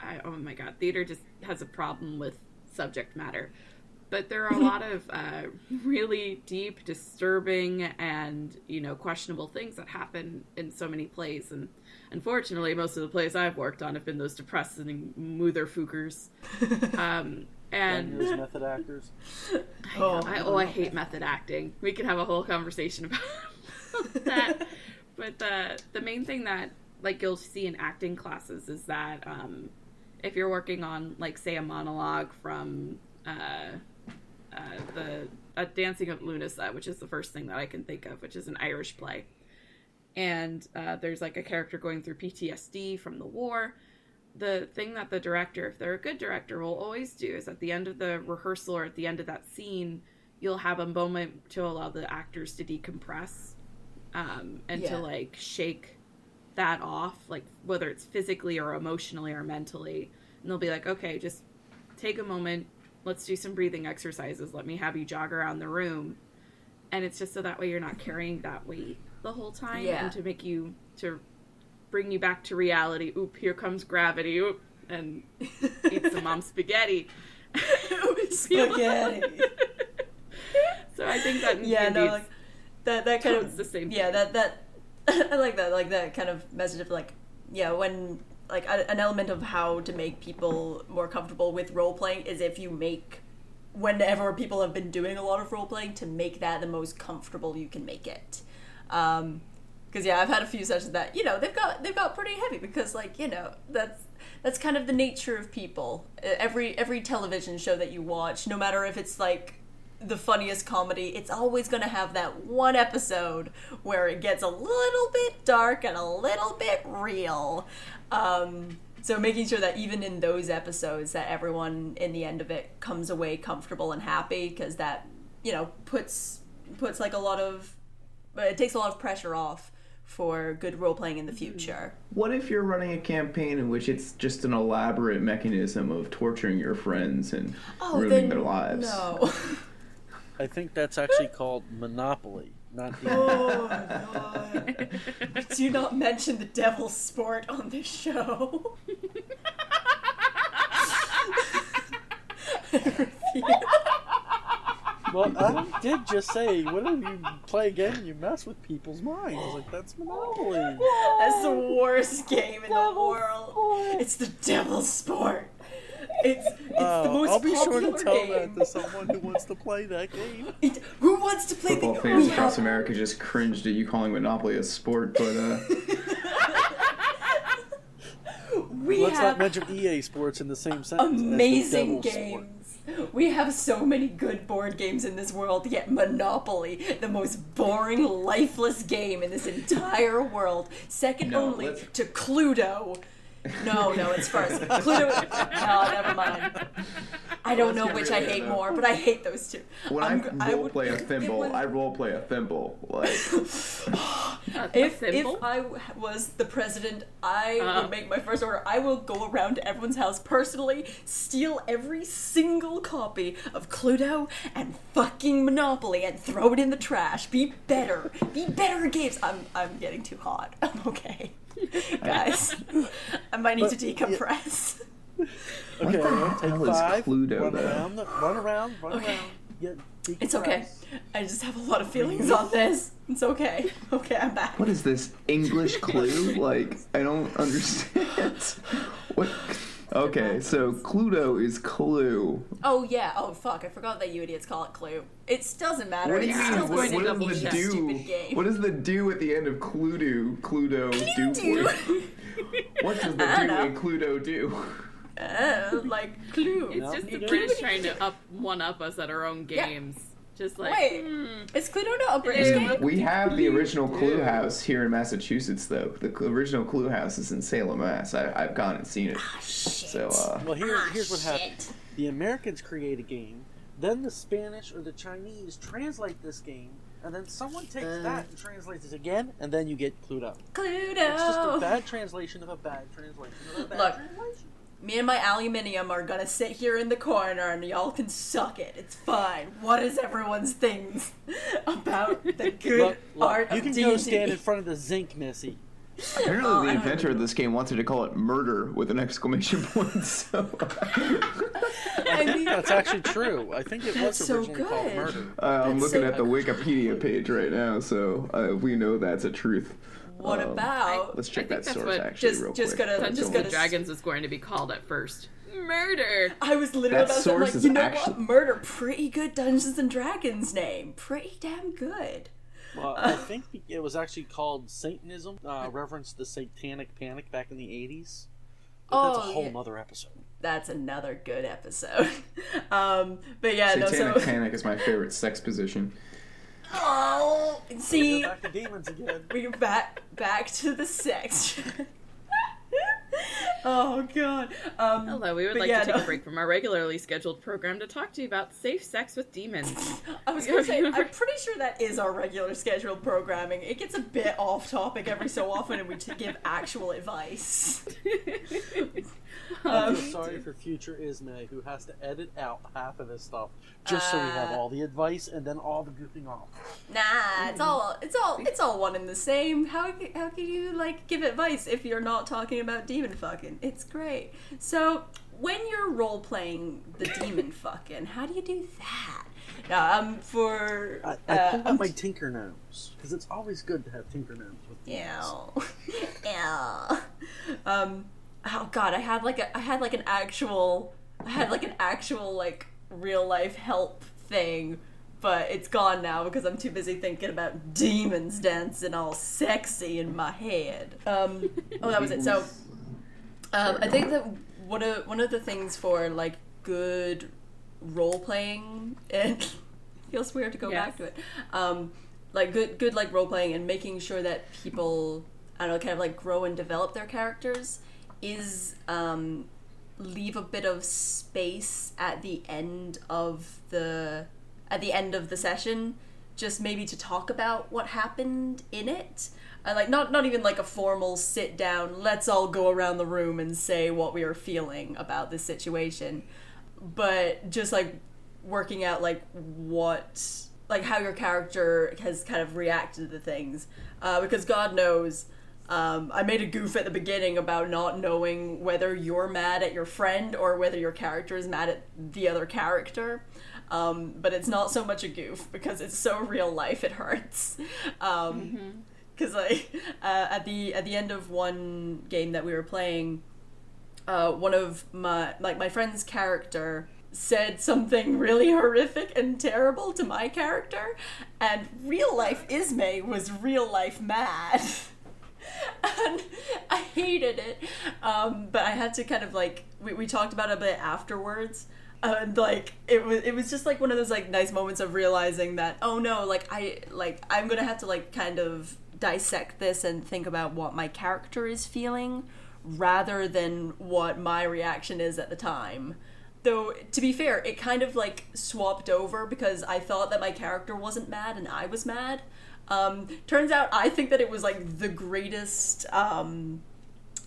I, oh my god, theater just has a problem with subject matter, but there are a lot of uh, really deep, disturbing, and you know questionable things that happen in so many plays, and unfortunately, most of the plays I've worked on have been those depressing motherfuckers. Um, And and method actors. I know. I, oh, I hate method acting. We could have a whole conversation about that. But the the main thing that like you'll see in acting classes is that um, if you're working on like say a monologue from uh, uh, the uh, Dancing of Lughnasa, which is the first thing that I can think of, which is an Irish play, and uh, there's like a character going through PTSD from the war. The thing that the director, if they're a good director, will always do is at the end of the rehearsal or at the end of that scene, you'll have a moment to allow the actors to decompress um, and Yeah. to like shake that off, like whether it's physically or emotionally or mentally. And they'll be like, okay, just take a moment. Let's do some breathing exercises. Let me have you jog around the room. And it's just so that way you're not carrying that weight the whole time Yeah. and to make you, to bring you back to reality. Oop, here comes gravity. Oop, and eat some mom spaghetti. Spaghetti. so I think that yeah, no, like that. That kind of the same Yeah, that that I like that. Like that kind of message of like, yeah, when like a, an element of how to make people more comfortable with role playing is if you make whenever people have been doing a lot of role playing to make that the most comfortable you can make it. Um, because yeah, I've had a few sessions that you know they've got they've got pretty heavy because like you know that's that's kind of the nature of people. Every every television show that you watch, no matter if it's like the funniest comedy, it's always going to have that one episode where it gets a little bit dark and a little bit real. Um, so making sure that even in those episodes that everyone in the end of it comes away comfortable and happy because that you know puts puts like a lot of it takes a lot of pressure off for good role playing in the mm-hmm. future. What if you're running a campaign in which it's just an elaborate mechanism of torturing your friends and Oh, ruining their lives? no. I think that's actually called Monopoly, not D&D. oh god. Do not mention the devil's sport on this show. I refuse. Well, Adam did just say, whenever you play a game and you mess with people's minds, I was like, that's Monopoly. That's the worst game in the world. It's the devil's sport. It's it's the Uh, most I'll be sure to tell game. that to someone who wants to play that game. It- who wants to play Football the fans we across have- America just cringed at you calling Monopoly a sport, but uh, We Let's have not mention EA Sports in the same sentence. as the amazing Devil's Sport. We have so many good board games in this world, yet Monopoly, the most boring, lifeless game in this entire world, second No, only let's- to Cluedo. No, no, it's first. Cluedo. No, never mind. I don't know which I hate though. more, but I hate those two. when I'm- I I role would- play a thimble, was- I role play a thimble. Like A If, thimble? if I w- was the president, I Uh. would make my first order. I will go around to everyone's house personally, steal every single copy of Cluedo and fucking Monopoly, and throw it in the trash. Be better. Be better at games. I'm I'm getting too hot. I'm okay, guys. I might need to decompress. Okay, the everyone take hell is five. Cluedo, run though? around, the, run around, run Okay. around. Get It's okay. I just have a lot of feelings on this. It's okay. Okay, I'm back. what is this English clue? Like I don't understand. what? Okay, so Cluedo is clue. Oh yeah. Oh fuck. I forgot that you idiots call it Clue. It doesn't matter. What do you it's mean? still the What, same what does the do? stupid game. What does the do at the end of Cluedo? Cluedo do do? for you? What does the do in Cluedo do? Uh, like Clue. It's just the you British don't. trying to up one up us at our own Yeah. games. Just like Wait. hmm, Is Cluedo not a British game? We have the original Clue House here in Massachusetts, though. The original Clue House is in Salem, Mass. I, I've gone and seen it. Shit. So, uh, Well, here, Ah, here's what shit. happened. The Americans create a game, then the Spanish or the Chinese translate this game, and then someone takes Uh. that and translates it again, and then you get clued up. Cluedo. It's just a bad translation of a bad translation of a bad Look. translation. Me and my aluminium are gonna sit here in the corner and y'all can suck it. It's fine. What is everyone's things about the good Look, look, art you of can D&D? go stand in front of the zinc, Missy. apparently Oh, the don't inventor of this game wanted to call it murder with an exclamation point. So, I mean, That's actually true. I think it was That's so originally called. Murder. uh, I'm That's looking so- at the Wikipedia page right now, so uh, we know that's a truth. What Um, about? Let's check I that source actually just- real just quick. gonna- That's just gonna- Dragons is going to be called at first. Murder. I was literally That about to say, like, you know actually- what? Murder, pretty good Dungeons and Dragons name. Pretty damn good. Well, I think it was actually called Satanism, uh, reference the Satanic Panic back in the 80s. But that's a Oh, whole yeah. nother episode. That's another good episode. um, but yeah, no, Satanic so. Panic is my favorite sex position. Oh, see, Go back to demons again. we're back back to the sex. oh god. Um, Hello, we would like yeah, to take no. a break from our regularly scheduled program to talk to you about safe sex with demons. I was gonna say, I'm pretty sure that is our regular scheduled programming. It gets a bit off topic every so often, and we t- give actual advice. I Um, feel sorry for future Ismay, who has to edit out half of this stuff just so we have Uh, all the advice and then all the goofing off. Nah, it's all it's all it's all one and the same. How c- how can you like give advice if you're not talking about demon fucking? It's great. So when you're role playing the demon fucking, how do you do that? Now, um, for I, I uh, pull out my Tinker Gnomes because it's always good to have Tinker Gnomes with. Ew. Ew. Um oh god, I had like a I had like an actual I had like an actual like real life help thing, but it's gone now because I'm too busy thinking about demons dancing all sexy in my head. Um oh that was it. So um, I think that one of one of the things for like good role playing and feels weird to go Yes. back to it. Um, like good good like role playing and making sure that people I don't know kind of like grow and develop their characters is um, leave a bit of space at the end of the at the end of the session, just maybe to talk about what happened in it. Uh, like not not even like a formal sit down. Let's all go around the room and say what we are feeling about this situation, but just like working out like what like how your character has kind of reacted to things uh, because god knows um, i made a goof at the beginning about not knowing whether you're mad at your friend or whether your character is mad at the other character. Um, but it's not so much a goof because it's so real life it hurts. Um, because like uh, at the at the end of one game that we were playing uh, one of my like my friend's character said something really horrific and terrible to my character, and real life Ismay was real life mad. and I hated it. Um, but I had to kind of like we, we talked about it a bit afterwards. And like it was it was just like one of those like nice moments of realizing that oh no like I like I'm gonna have to like kind of dissect this and think about what my character is feeling rather than what my reaction is at the time though to be fair it kind of like swapped over because i thought that my character wasn't mad and i was mad um, turns out i think that it was like the greatest um,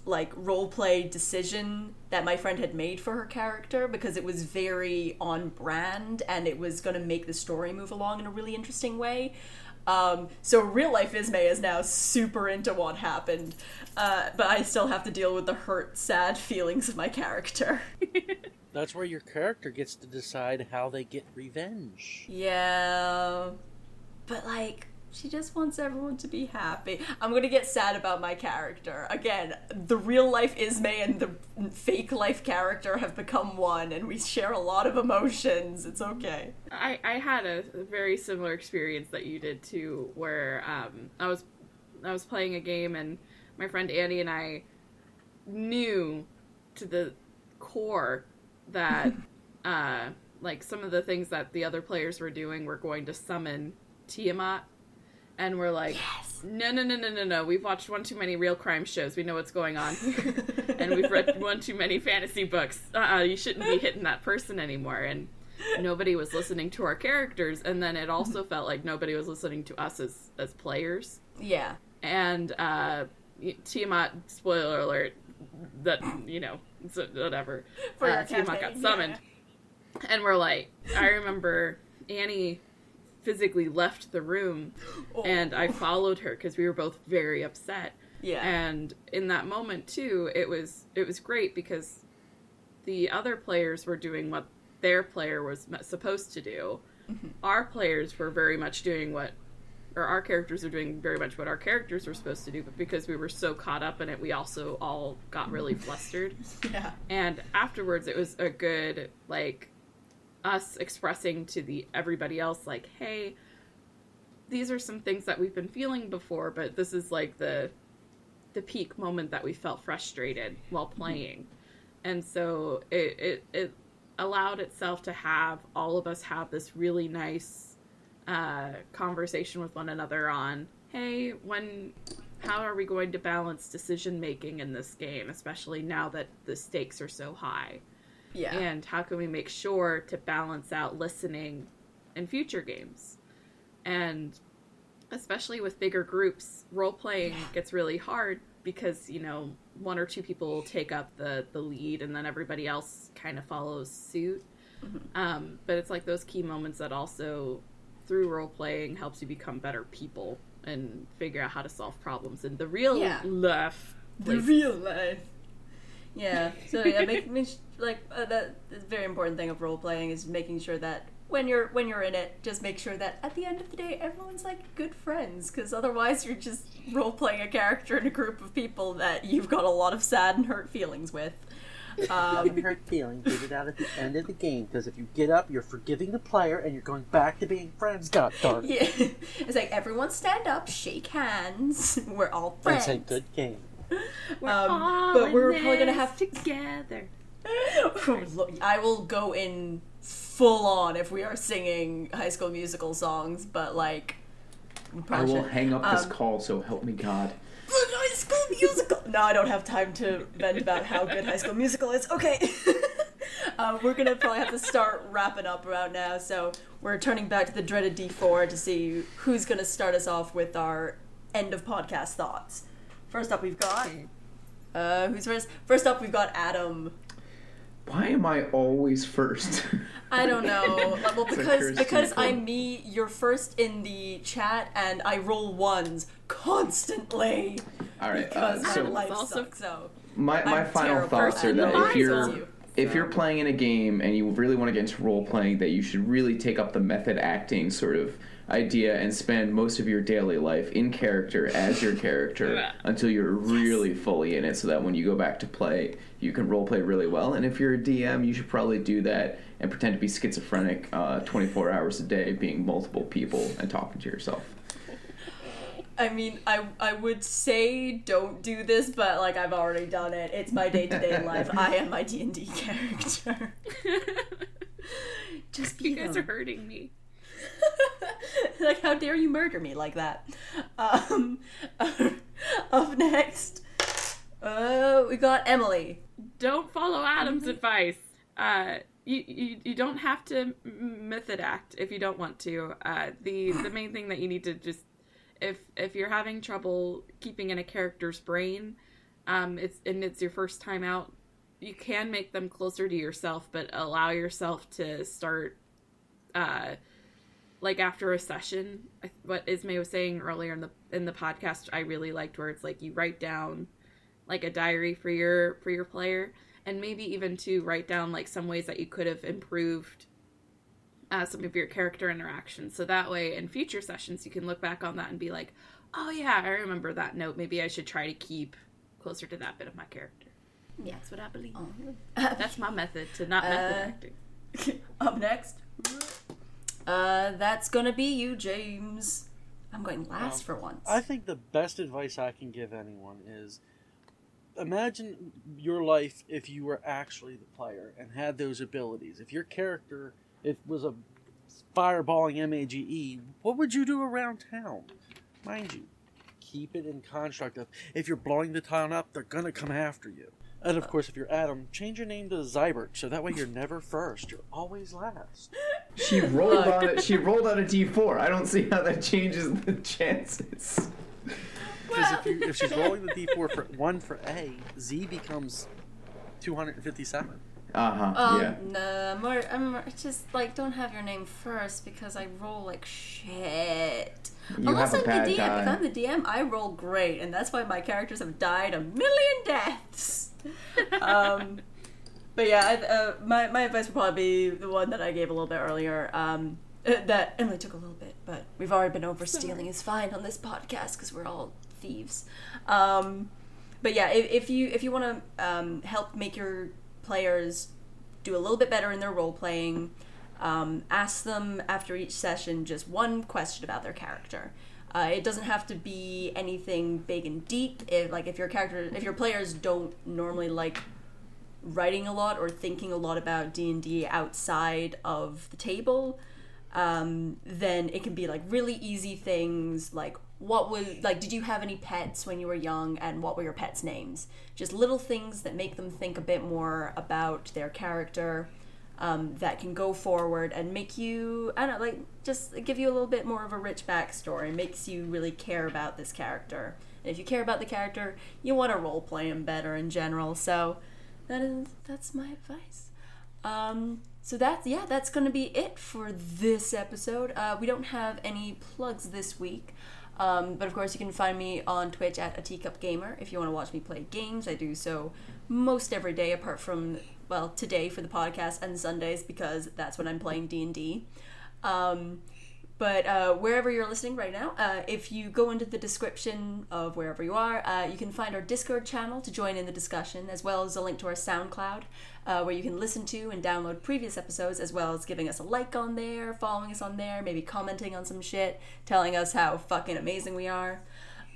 like role play decision that my friend had made for her character because it was very on brand and it was going to make the story move along in a really interesting way um, so real life Ismay is now super into what happened, uh, but I still have to deal with the hurt, sad feelings of my character. That's where your character gets to decide how they get revenge. Yeah. But like she just wants everyone to be happy. I'm gonna get sad about my character. Again, the real life Ismay and the fake life character have become one and we share a lot of emotions. It's okay. I, I had a, very similar experience that you did too, where um, I was I was playing a game and my friend Annie and I knew to the core that uh, like some of the things that the other players were doing were going to summon Tiamat and we're like Yes. no no no no no no. We've watched one too many real crime shows. We know what's going on here. And we've read one too many fantasy books. Uh-uh, you shouldn't be hitting that person anymore. And nobody was listening to our characters. And then it also felt like nobody was listening to us as as players. Yeah. and uh Tiamat spoiler alert that you know so whatever. For uh, Tiamat got summoned. and we're like I remember Annie physically left the room Oh. and I followed her because we were both very upset Yeah. and in that moment too it was it was great because the other players were doing what their player was supposed to do Mm-hmm. our players were very much doing what or our characters were doing very much what our characters were supposed to do but because we were so caught up in it we also all got really flustered yeah. and afterwards it was a good like us expressing to the everybody else like hey these are some things that we've been feeling before but this is like the the peak moment that we felt frustrated while playing. And so it it, it allowed itself to have all of us have this really nice uh, conversation with one another on hey when how are we going to balance decision making in this game especially now that the stakes are so high Yeah. and how can we make sure to balance out listening in future games and especially with bigger groups role playing gets really hard because you know one or two people take up the the lead and then everybody else kind of follows suit um, but it's like those key moments that also through role playing helps you become better people and figure out how to solve problems in the real Yeah. life the real life. Yeah. So yeah, make, make sh- like uh, that. Very important thing of role playing is making sure that when you're when you're in it, just make sure that at the end of the day, everyone's like good friends. Because otherwise, you're just role playing a character in a group of people that you've got a lot of sad and hurt feelings with. Um, hurt feelings, get it out at the end of the game. Because if you get up, you're forgiving the player, and you're going back to being friends. God darn. yeah. It's like everyone stand up, shake hands. We're all friends. say good game. We're Um, all but we're in probably gonna have to- together I will go in full on if we are singing High School Musical songs, but like, we I probably will should- hang up this Um, call, so help me God. High School School Musical. No, I don't have time to vent about how good High School Musical is. Okay. uh, we're gonna probably have to start wrapping up around now, so we're turning back to the dreaded D4 to see who's gonna start us off with our end of podcast thoughts. First up, we've got. Uh, who's first? First up, we've got Adam. Why am I always first? I don't know. Well, because because people. I'm me, you're first in the chat, and I roll ones constantly All right. because Uh, my life Also- sucks. So my my I'm final thoughts are that if you're you. if you're playing in a game and you really want to get into role playing, that you should really take up the method acting sort of idea and spend most of your daily life in character as your character until you're really fully in it so that when you go back to play you can role play really well and if you're a dm you should probably do that and pretend to be schizophrenic uh, 24 hours a day being multiple people and talking to yourself I mean, I I would say don't do this, but like I've already done it. It's my day to day life. I am my D and D character. Just be you guys are hurting me. like, how dare you murder me like that? Um, up next, uh, we got Emily. Don't follow Adam's advice. Uh, you, you you don't have to method act if you don't want to. Uh, the the main thing that you need to just if if you're having trouble keeping in a character's brain, um, it's and it's your first time out, you can make them closer to yourself, but allow yourself to start. Uh, like after a session, what Ismay was saying earlier in the in the podcast, I really liked where it's like you write down like a diary for your for your player and maybe even to write down like some ways that you could have improved uh, some of your character interactions. So that way in future sessions you can look back on that and be like oh yeah i remember that note. Maybe i should try to keep closer to that bit of my character. Yeah. that's what i believe. Oh. that's my method to not method Uh, acting. Up next, uh, that's gonna be you, James. I'm going last for once. I think the best advice I can give anyone is imagine your life if you were actually the player and had those abilities. If your character it was a fireballing MAGE, what would you do around town? Mind you, keep it in construct of if you're blowing the town up, they're gonna come after you. And of course, if you're Adam, change your name to Zybert so that way you're never first. You're always last. she rolled on it she rolled out a d4 i don't see how that changes the chances Because if, you, if she's rolling the d4 for one for A, Z becomes 257. Uh-huh Um, yeah no, more, I'm more- just like don't have your name first because I roll like shit. You Unless have a I'm bad the DM. die. If I'm the DM, I roll great, and that's why my characters have died a million deaths. um, but yeah, I, uh, my my advice would probably be the one that I gave a little bit earlier. Um, uh, that Emily took a little bit, but we've already been over stealing is fine on this podcast because we're all thieves. Um, but yeah, if, if you if you want to um, help make your players do a little bit better in their role playing, um, ask them after each session just one question about their character. Uh, it doesn't have to be anything big and deep. If like if your character, if your players don't normally like writing a lot or thinking a lot about D and D outside of the table, um, then it can be like really easy things like what was like did you have any pets when you were young and what were your pets names? Just little things that make them think a bit more about their character um, that can go forward and make you i don't know like just give you a little bit more of a rich backstory makes you really care about this character. And if you care about the character you want to role play him better in general. So that is that's my advice. Um, so that's yeah, that's gonna be it for this episode. Uh, we don't have any plugs this week, um, but of course you can find me on Twitch at a teacup gamer if you want to watch me play games. I do so most every day, apart from well today for the podcast and Sundays because that's when I'm playing D and D. But uh, wherever you're listening right now, uh, if you go into the description of wherever you are, uh, you can find our Discord channel to join in the discussion, as well as a link to our SoundCloud, uh, where you can listen to and download previous episodes, as well as giving us a like on there, following us on there, maybe commenting on some shit, telling us how fucking amazing we are.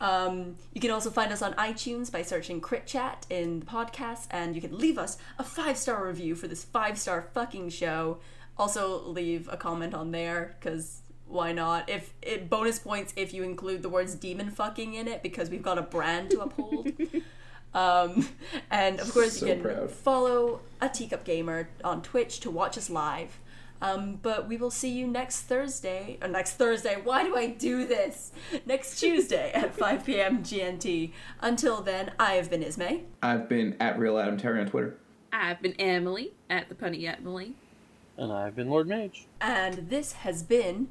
Um, you can also find us on iTunes by searching Crit Chat in the podcast, and you can leave us a five star review for this five star fucking show. Also, leave a comment on there because why not? If it bonus points if you include the words demon fucking in it because we've got a brand to uphold. um, and of course So you can proud. follow a teacup gamer on Twitch to watch us live. Um, but we will see you next Thursday. Or next Thursday. Why do I do this? Next Tuesday at 5 p.m. GMT. Until then, I have been Ismay. I've been at Real Adam Terry on Twitter. I've been Emily at the Punny Emily. And I've been Lord Mage. And this has been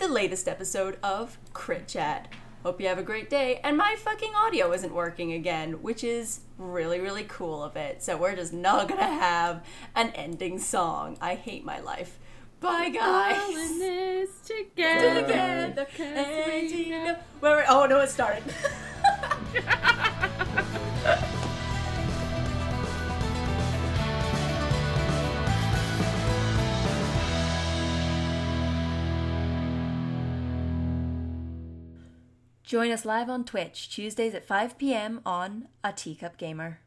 the latest episode of Crit Chat. Hope you have a great day. And my fucking audio isn't working again, which is really, really cool of it. So we're just not gonna have an ending song. I hate my life. Bye, All in guys. this together. Together, 'cause and we you know- know- Wait, wait, oh no, it started. Join us live on Twitch Tuesdays at 5 p.m. on A Teacup Gamer.